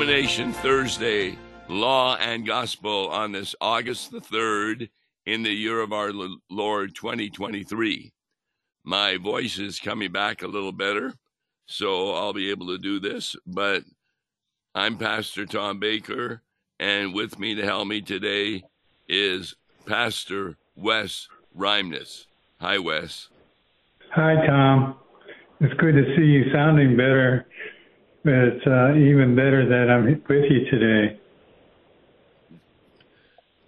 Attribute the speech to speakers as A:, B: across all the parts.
A: Rumination Thursday, Law and Gospel on this August the 3rd in the year of our Lord 2023. My voice is coming back a little better, so I'll be able to do this. But I'm Pastor Tom Baker, and with me to help me today is Pastor Wes Reimnitz. Hi, Wes.
B: Hi, Tom. It's good to see you sounding better, it's uh, even better that I'm with you today.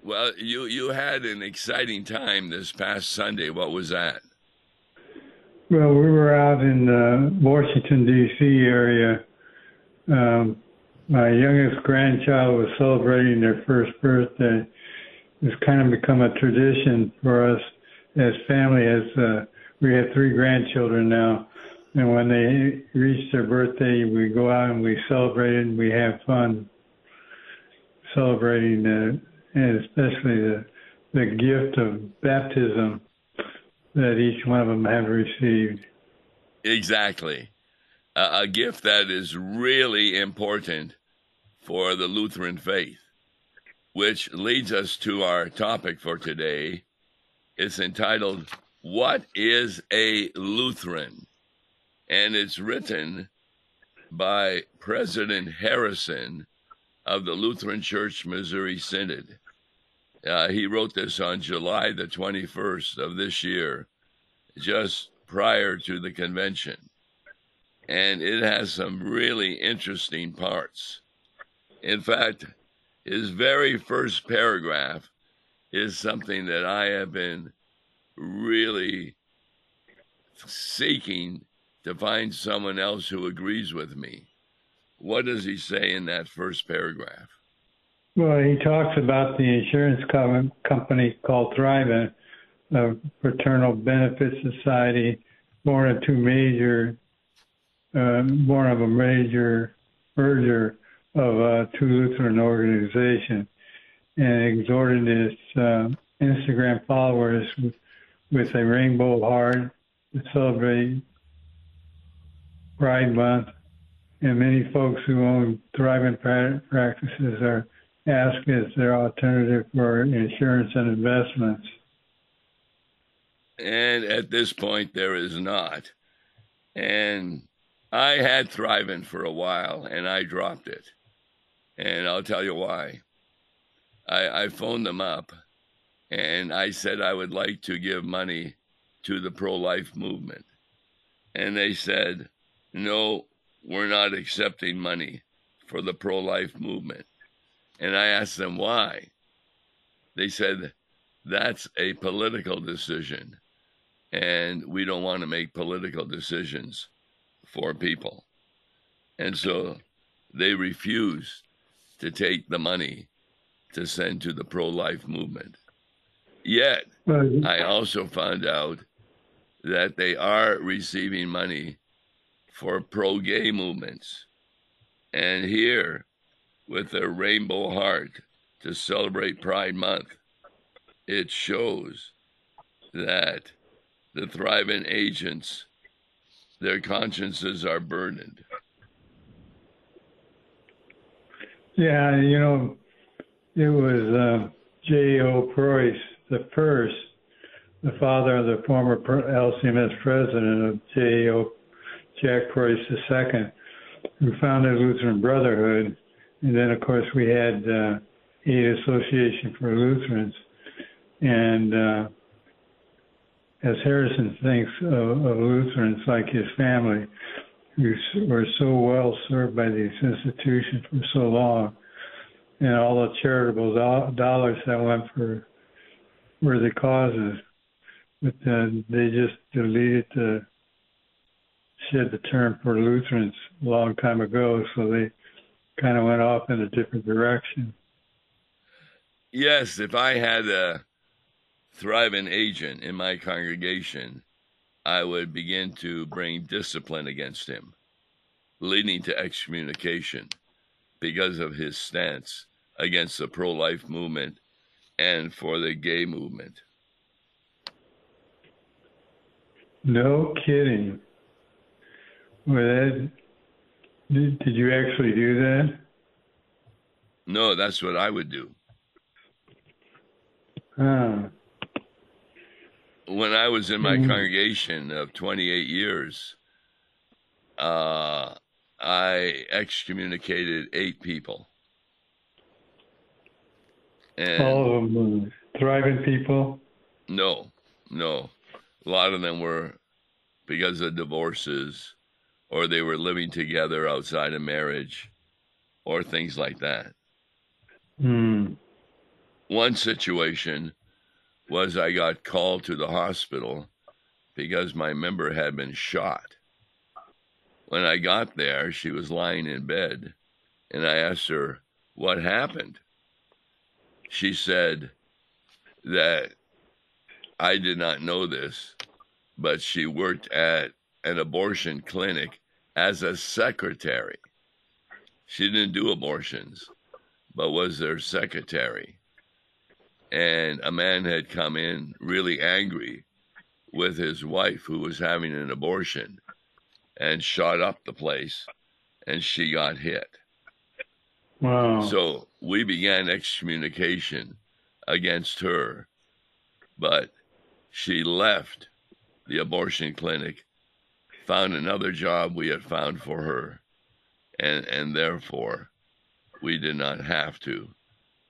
A: Well, you you had an exciting time this past Sunday. What was that?
B: Well, we were out in the Washington D.C. area. Um, my youngest grandchild was celebrating their first birthday. It's kind of become a tradition for us as family. As uh, we have three grandchildren now, and when they reach their birthday, we go out and we celebrate it and we have fun celebrating the, and especially the, the gift of baptism that each one of them have received.
A: Exactly. Uh, a gift that is really important for the Lutheran faith, which leads us to our topic for today. It's entitled, What is a Lutheran? And it's written by President Harrison of the Lutheran Church Missouri Synod. Uh, he wrote this on July the 21st of this year, just prior to the convention. And it has some really interesting parts. In fact, his very first paragraph is something that I have been really seeking to find someone else who agrees with me. What does he say in that first paragraph?
B: Well, he talks about the insurance com- company called Thrivent, a fraternal benefit society, born of two major, uh, born of a major merger of uh, two Lutheran organizations, and exhorted its uh, Instagram followers with a rainbow heart to celebrate Pride Month, and many folks who own Thrivent practices are asked as their alternative for insurance and investments.
A: And at this point, there is not. And I had Thrivent for a while and I dropped it. And I'll tell you why. I, I phoned them up and I said I would like to give money to the pro life movement. And they said, no, we're not accepting money for the pro life movement. And I asked them why. They said, that's a political decision. And we don't want to make political decisions for people. And so they refused to take the money to send to the pro life movement. Yet, I also found out that they are receiving money for pro gay movements. And here, with their rainbow heart to celebrate Pride Month, it shows that the Thrivent agents, their consciences are burdened.
B: Yeah, you know, it was uh, J.O. Preus, the first, the father of the former LCMS president of J.O. Jack Preus II, who founded Lutheran Brotherhood. And then, of course, we had uh, Aid Association for Lutherans. And uh, as Harrison thinks of, of Lutherans like his family, who were so well served by these institutions for so long, and all the charitable do- dollars that went for worthy causes, but uh, they just deleted the said the term for Lutherans a long time ago, so they kind of went off in a different direction.
A: Yes, if I had a Thrivent agent in my congregation, I would begin to bring discipline against him, leading to excommunication because of his stance against the pro life movement and for the gay movement.
B: No kidding. Well, that Did, did you actually do that?
A: No, that's what I would do.
B: Ah.
A: When I was in my
B: Mhm.
A: congregation of 28 years, uh, I excommunicated eight people. And
B: All of them Thrivent people.
A: no, no. A lot of them were because of divorces or they were living together outside of marriage or things like that.
B: Hmm.
A: One situation was I got called to the hospital because my member had been shot. When I got there, she was lying in bed, and I asked her what happened. She said that I did not know this, but she worked at an abortion clinic as a secretary. She didn't do abortions, but was their secretary. And a man had come in really angry with his wife who was having an abortion and shot up the place and she got hit.
B: Wow.
A: So we began excommunication against her, but she left the abortion clinic, found another job we had found for her, and, and therefore we did not have to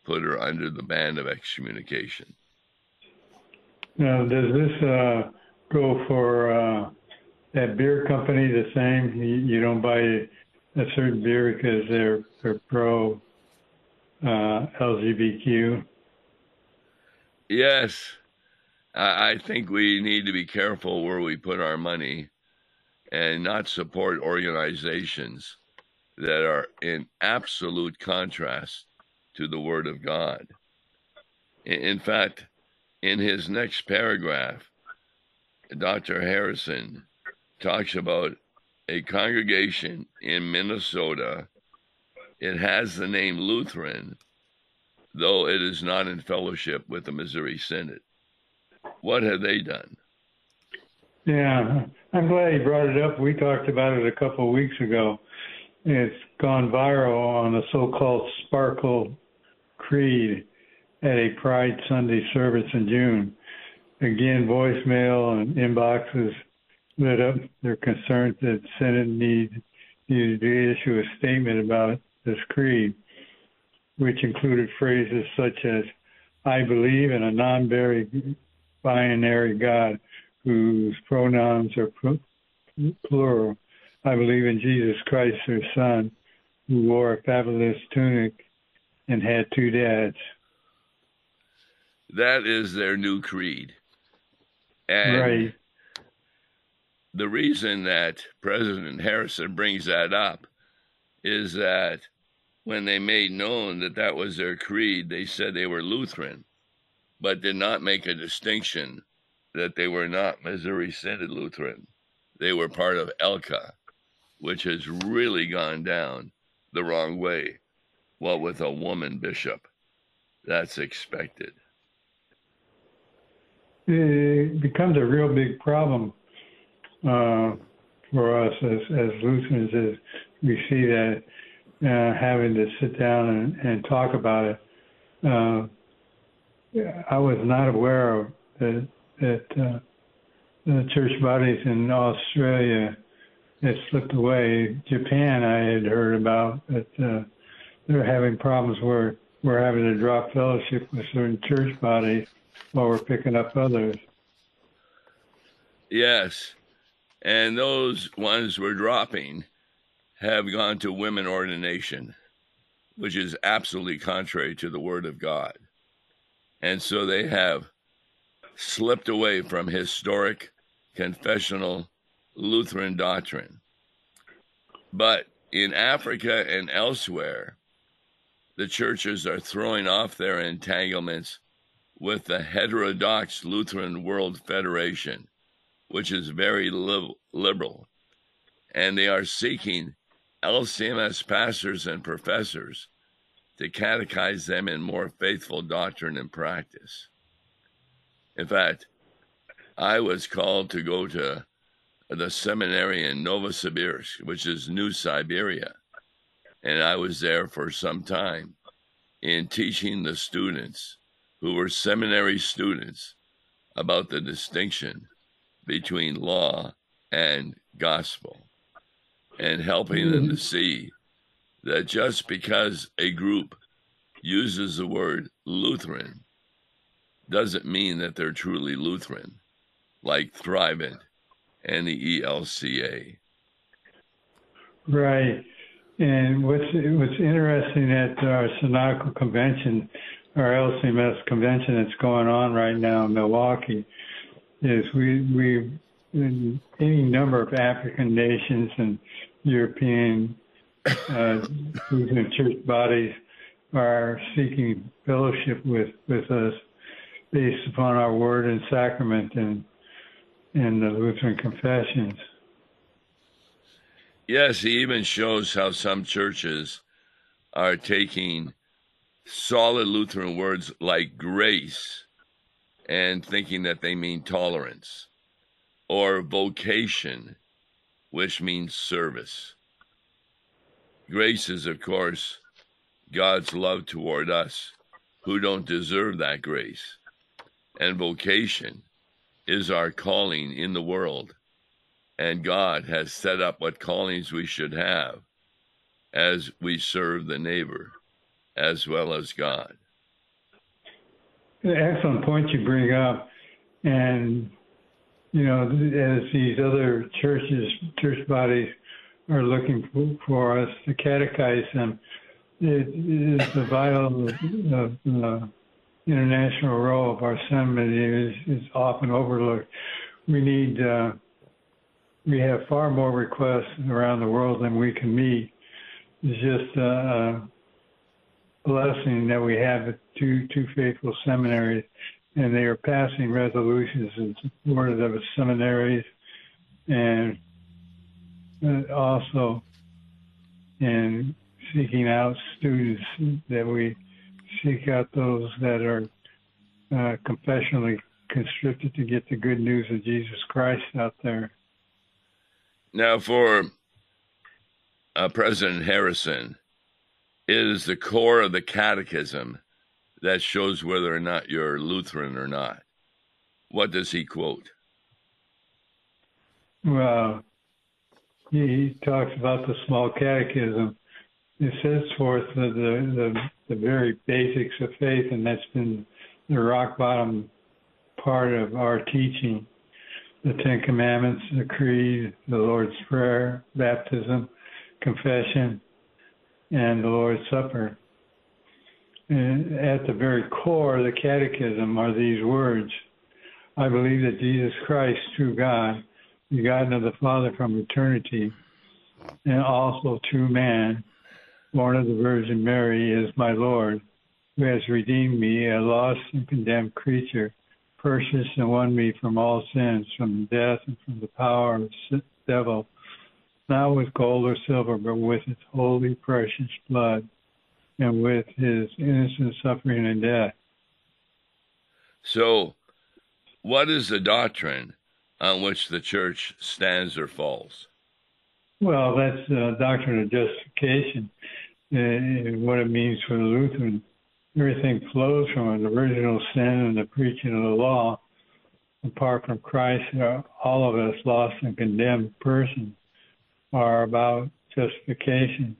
A: put her under the ban of excommunication.
B: now, does this uh, go for uh, that beer company the same? You, you don't buy a certain beer because they're, they're pro uh, LGBTQ.
A: Yes, I, I think we need to be careful where we put our money and not support organizations that are in absolute contrast to the Word of God. In, fact, in his next paragraph, Dr. Harrison talks about a congregation in Minnesota. It has the name Lutheran, though it is not in fellowship with the Missouri Synod. What have they done?
B: Yeah, I'm glad he brought it up. We talked about it a couple of weeks ago. It's gone viral on the so-called Sparkle Creed at a Pride Sunday service in June. Again, voicemail and inboxes lit up. They're concerned that Synod need, needed to issue a statement about this creed, which included phrases such as, I believe in a non-binary God whose pronouns are plural. I believe in Jesus Christ, their son, who wore a fabulous tunic and had two dads.
A: That is their new creed. And
B: right.
A: the reason that President Harrison brings that up is that when they made known that that was their creed, they said they were Lutheran, but did not make a distinction that they were not Missouri Synod Lutheran. They were part of ELCA, which has really gone down the wrong way. What with a woman bishop, that's expected.
B: It becomes a real big problem uh, for us as, as Lutherans as we see that uh, having to sit down and, and talk about it. Uh, I was not aware of that, that uh, the church bodies in Australia had slipped away. Japan, I had heard about that uh, they're having problems where we're having to drop fellowship with certain church bodies while we're picking up others.
A: Yes. And those ones we're dropping have gone to women ordination, which is absolutely contrary to the Word of God. And so they have slipped away from historic confessional Lutheran doctrine. But in Africa and elsewhere, the churches are throwing off their entanglements with the heterodox Lutheran World Federation, which is very li- liberal, and they are seeking LCMS pastors and professors to catechize them in more faithful doctrine and practice. In fact, I was called to go to the seminary in Novosibirsk, which is New Siberia. And I was there for some time in teaching the students who were seminary students about the distinction between law and gospel and helping them to mm-hmm. see that just because a group uses the word Lutheran doesn't mean that they're truly Lutheran, like Thrivent and the ELCA.
B: Right. And what's what's interesting at our synodical convention, our LCMS convention that's going on right now in Milwaukee, is we we any number of African nations and European uh, church bodies are seeking fellowship with with us based upon our word and sacrament and the Lutheran confessions.
A: Yes, he even shows how some churches are taking solid Lutheran words like grace and thinking that they mean tolerance, or vocation, which means service. Grace is, of course, God's love toward us who don't deserve that grace. And vocation is our calling in the world and God has set up what callings we should have as we serve the neighbor as well as God.
B: Excellent point you bring up. And, you know, as these other churches, church bodies are looking for us to catechize them, it is the vital uh, international role of our seminary is, is often overlooked. We need uh, we have far more requests around the world than we can meet. It's just a, blessing that we have two two faithful seminaries, and they are passing resolutions in support of the seminaries, and also in seeking out students that we seek out those that are uh, confessionally constricted to get the good news of Jesus Christ out there.
A: Now, for uh, President Harrison, it is the core of the catechism that shows whether or not you're Lutheran or not. What does he quote?
B: Well, he talks about the small catechism. It sets forth the, the, the, the very basics of faith, and that's been the rock bottom part of our teaching the Ten Commandments, the Creed, the Lord's Prayer, baptism, confession, and the Lord's Supper. And at the very core of the Catechism are these words I believe that Jesus Christ, true God, begotten of the Father from eternity, and also true man, born of the Virgin Mary, is my Lord, who has redeemed me, a lost and condemned creature purchased and won me from all sins, from death and from the power of the devil, not with gold or silver, but with his holy, precious blood, and with his innocent suffering and death.
A: So, what is the doctrine on which the church stands or falls?
B: Well, that's the doctrine of justification, uh, what it means for the Lutheran everything flows from an original sin and the preaching of the law. Apart from Christ, all of us lost and condemned persons are about justification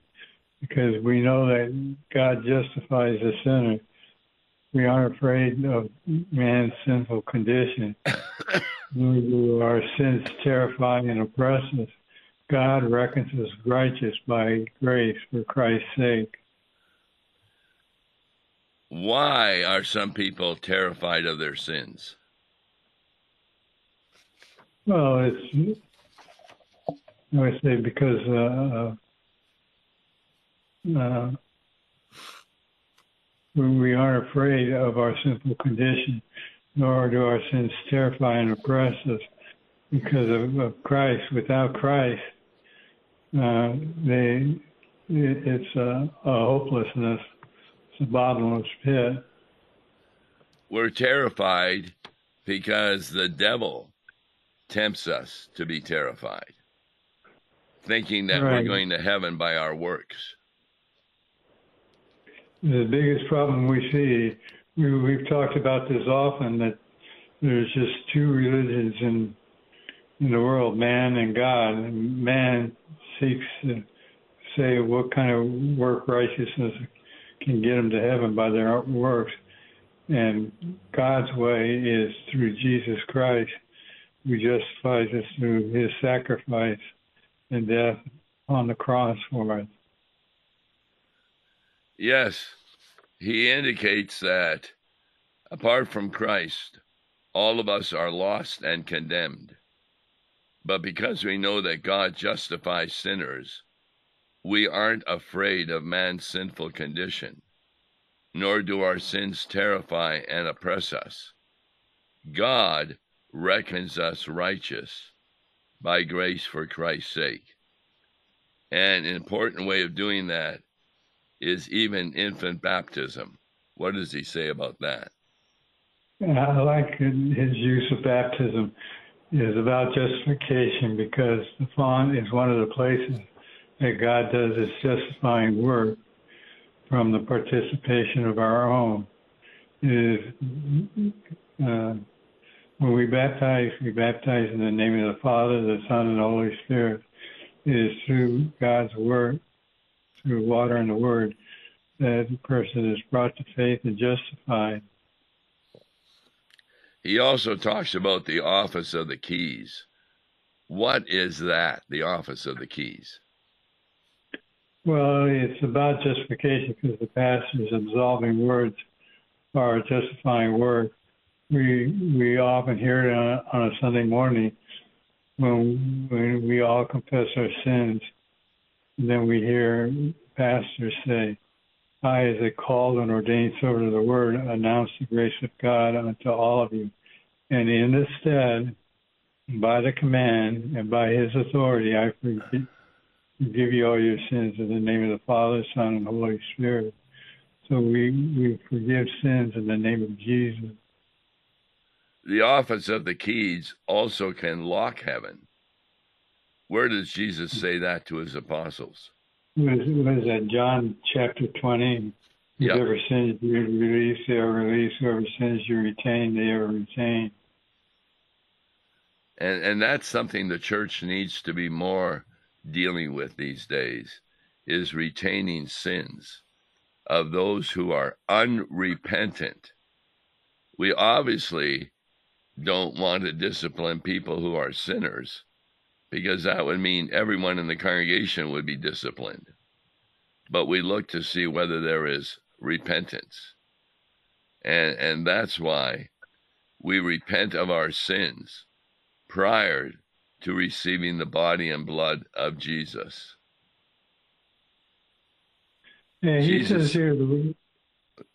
B: because we know that God justifies the sinner. We aren't afraid of man's sinful condition. our sins terrify and oppress us. God reckons us righteous by grace for Christ's sake
A: why are some people terrified of their sins?
B: Well, it's I would say because uh, uh, uh, we aren't afraid of our sinful condition, nor do our sins terrify and oppress us because of, of Christ. Without Christ, uh, they it, it's a, a hopelessness the bottomless pit.
A: We're terrified because the devil tempts us to be terrified, thinking that
B: Right.
A: we're going to heaven by our works.
B: The biggest problem we see, we, we've talked about this often, that there's just two religions in in the world, man and God. And man seeks to say what kind of work righteousness can get them to heaven by their own works. And God's way is through Jesus Christ, who justifies us through his sacrifice and death on the cross for us.
A: Yes, he indicates that apart from Christ, all of us are lost and condemned. But because we know that God justifies sinners, we aren't afraid of man's sinful condition, nor do our sins terrify and oppress us. God reckons us righteous by grace for Christ's sake. And an important way of doing that is even infant baptism. What does he say about that?
B: I like his use of baptism is about justification because the font is one of the places that God does his justifying work from the participation of our own. It is uh, when we baptize, we baptize in the name of the Father, the Son, and the Holy Spirit. It is through God's word, through water and the word, that the person is brought to faith and justified.
A: He also talks about the office of the keys. What is that, the office of the keys?
B: Well, it's about justification because the pastor's absolving words are justifying words. We we often hear it on a, on a Sunday morning when when we all confess our sins, and then we hear pastors say, "I, as a called and ordained servant of the Word, announce the grace of God unto all of you, and in this stead, by the command and by His authority, I forgive." give you all your sins in the name of the Father, Son, and Holy Spirit. So we, we forgive sins in the name of Jesus.
A: The office of the keys also can lock heaven. Where does Jesus say that to his apostles?
B: What is that? John chapter 20.
A: Yep.
B: Whoever sins you release, they are released. Whoever sins you retain, they are retained.
A: And and that's something the church needs to be more dealing with these days is retaining sins of those who are unrepentant. We obviously don't want to discipline people who are sinners because that would mean everyone in the congregation would be disciplined. But we look to see whether there is repentance. And and that's why we repent of our sins prior to receiving the body and blood of Jesus.
B: Yeah, he
A: Jesus-
B: says here, the,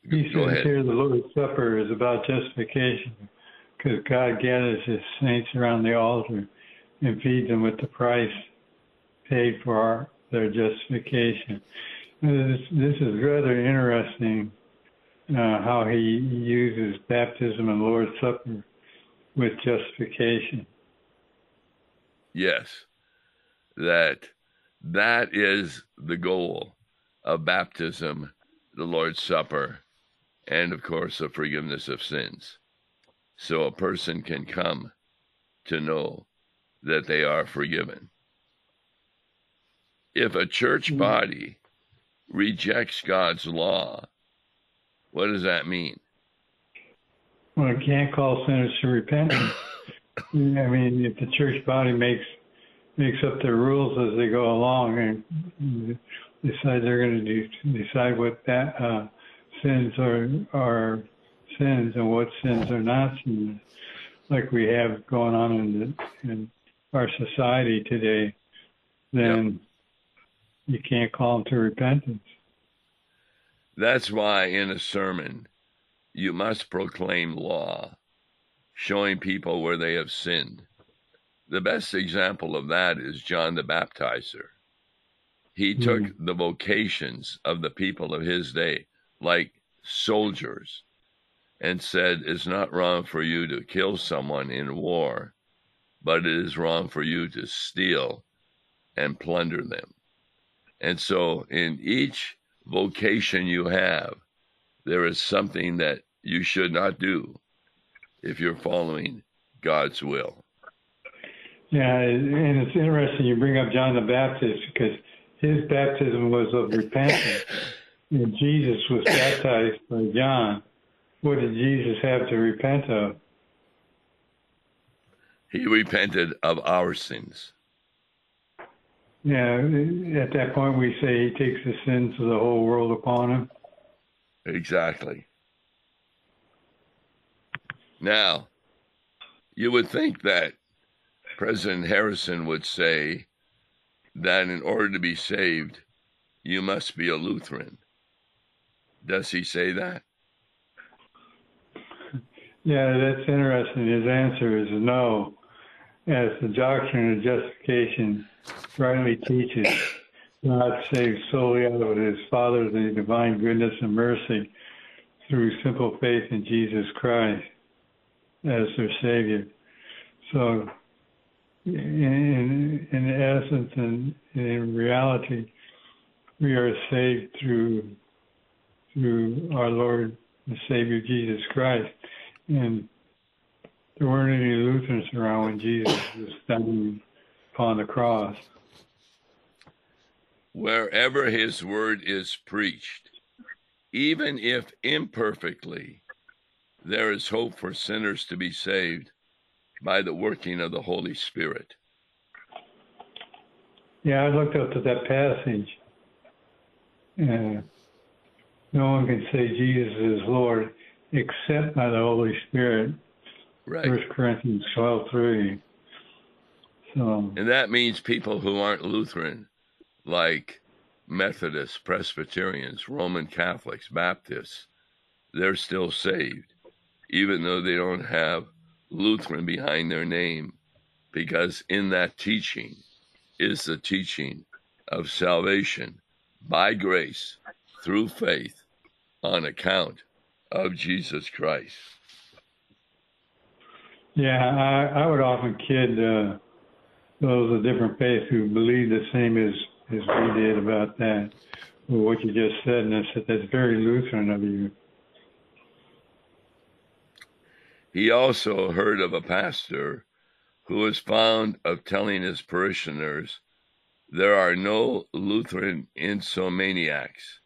B: he
A: Go
B: says
A: ahead.
B: here the Lord's Supper is about justification because God gathers his saints around the altar and feed them with the price paid for their justification. This, this is rather interesting uh, how he uses baptism and Lord's Supper with justification.
A: Yes. That that is the goal of baptism, the Lord's Supper, and of course the forgiveness of sins. So a person can come to know that they are forgiven. If a church
B: Mhm.
A: body rejects God's law, what does that mean?
B: Well, it can't call sinners to repentance. I mean, if the church body makes makes up their rules as they go along and decide they're going to do, decide what that uh, sins are are sins and what sins are not sins, like we have going on in the, in our society today, then you can't call them to repentance.
A: That's why in a sermon you must proclaim law, showing people where they have sinned. The best example of that is John the Baptizer. He hmm. took the vocations of the people of his day, like soldiers, and said, It's not wrong for you to kill someone in war, but it is wrong for you to steal and plunder them. And so, in each vocation you have, there is something that you should not do if you're following God's will.
B: Yeah, and it's interesting you bring up John the Baptist because his baptism was of repentance, and Jesus was baptized by John. What did Jesus have to repent of?
A: He repented of our sins.
B: Yeah, at that point we say he takes the sins of the whole world upon him.
A: Exactly. Now, you would think that President Harrison would say that in order to be saved, you must be a Lutheran. Does he say that?
B: Yeah, that's interesting. His answer is no. As the doctrine of justification rightly teaches, God saves solely out of his Father's divine goodness and mercy through simple faith in Jesus Christ as their Savior. So, in, in essence and in reality, we are saved through through our Lord and Savior Jesus Christ. And there weren't any Lutherans around when Jesus was standing upon the cross.
A: Wherever his word is preached, even if imperfectly, there is hope for sinners to be saved by the working of the Holy Spirit.
B: Yeah, I looked up to that passage. Uh, no one can say Jesus is Lord except by the Holy Spirit.
A: Right.
B: First Corinthians twelve three. So um,
A: And that means people who aren't Lutheran, like Methodists, Presbyterians, Roman Catholics, Baptists, they're still saved, even though they don't have Lutheran behind their name, because in that teaching is the teaching of salvation by grace through faith on account of Jesus Christ.
B: Yeah, I, I would often kid uh, those of different faiths who believe the same as as we did about that, what you just said, and I said that's very Lutheran of you.
A: He also heard of a pastor who was fond of telling his parishioners, There are no Lutheran insomniacs,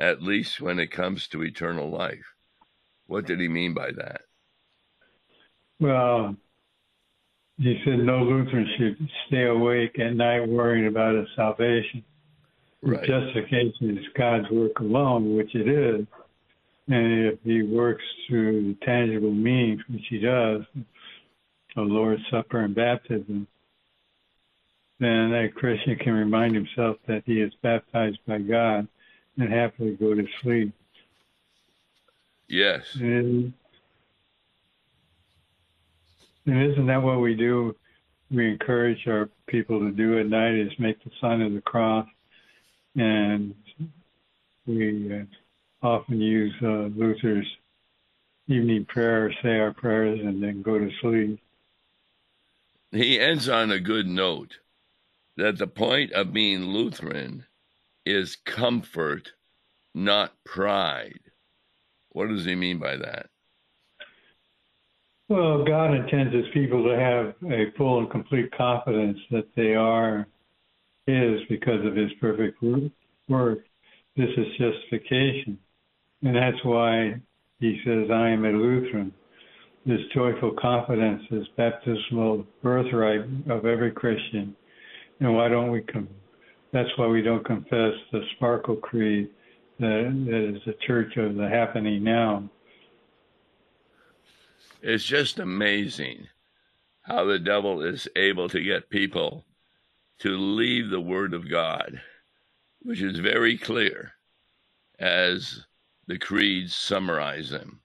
A: at least when it comes to eternal life. What did he mean by that?
B: Well, he said no Lutheran should stay awake at night worrying about his salvation.
A: Right.
B: Justification is God's work alone, which it is. And if he works through the tangible means, which he does, the Lord's Supper and baptism, then that Christian can remind himself that he is baptized by God and happily go to sleep.
A: Yes.
B: And, and isn't that what we do? We encourage our people to do at night is make the sign of the cross, and we uh, often use uh, Luther's evening prayer, say our prayers, and then go to sleep.
A: He ends on a good note that the point of being Lutheran is comfort, not pride. What does he mean by that?
B: Well, God intends His people to have a full and complete confidence that they are His because of His perfect work. This is justification. And that's why He says, I am a Lutheran. This joyful confidence is baptismal birthright of every Christian. And why don't we come? That's why we don't confess the Sparkle Creed that, that is the church of the happening now.
A: It's just amazing how the devil is able to get people to leave the Word of God, which is very clear as the creeds summarize them,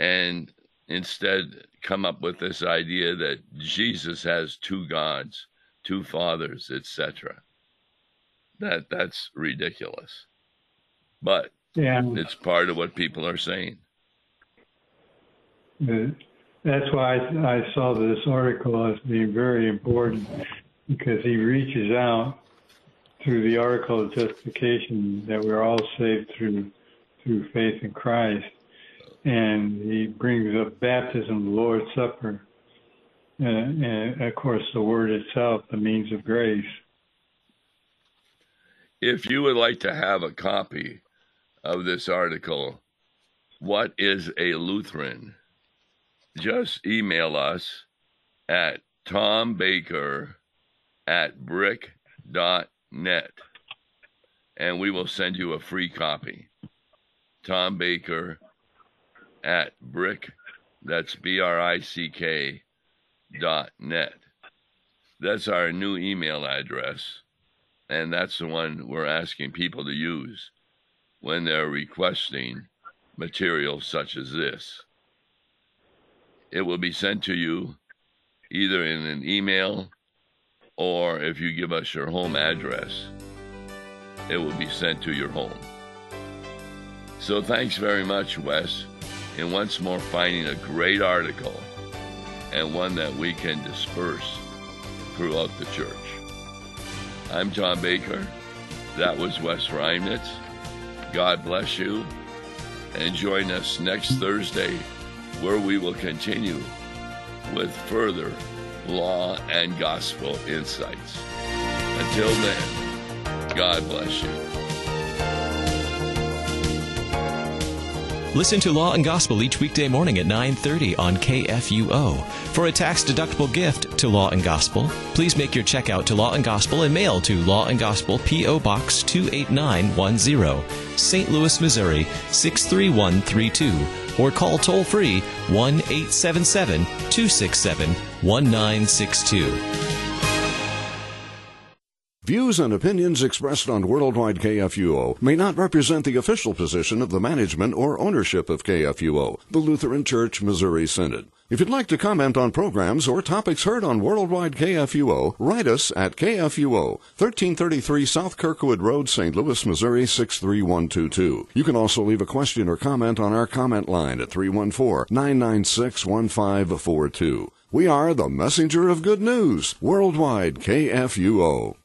A: and instead come up with this idea that Jesus has two gods, two fathers, etc. That that's ridiculous. But
B: Yeah.
A: it's part of what people are saying.
B: That's why I, I saw this article as being very important because he reaches out through the article of justification that we're all saved through through faith in Christ, and he brings up baptism, the Lord's Supper, uh, and of course the Word itself, the means of grace.
A: If you would like to have a copy of this article, what is a Lutheran? Just email us at tombaker at brick.net and we will send you a free copy. Tom Baker at brick, that's B R I C K dot net. That's our new email address, and that's the one we're asking people to use when they're requesting material such as this. It will be sent to you either in an email or if you give us your home address, it will be sent to your home. So thanks very much, Wes, and once more finding a great article and one that we can disperse throughout the church. I'm John Baker. That was Wes Reimnitz. God bless you. And join us next Thursday where we will continue with further law and gospel insights. Until then, God bless you.
C: Listen to Law and Gospel each weekday morning at 9:30 on KFUO. For a tax-deductible gift to Law and Gospel, please make your check out to Law and Gospel and mail to Law and Gospel PO Box 28910, St. Louis, Missouri 63132 or call toll-free 1-877-267-1962.
D: Views and opinions expressed on Worldwide KFUO may not represent the official position of the management or ownership of KFUO, the Lutheran Church Missouri Synod. If you'd like to comment on programs or topics heard on Worldwide KFUO, write us at KFUO, 1333 South Kirkwood Road, St. Louis, Missouri 63122. You can also leave a question or comment on our comment line at 314-996-1542. We are the messenger of good news, Worldwide KFUO.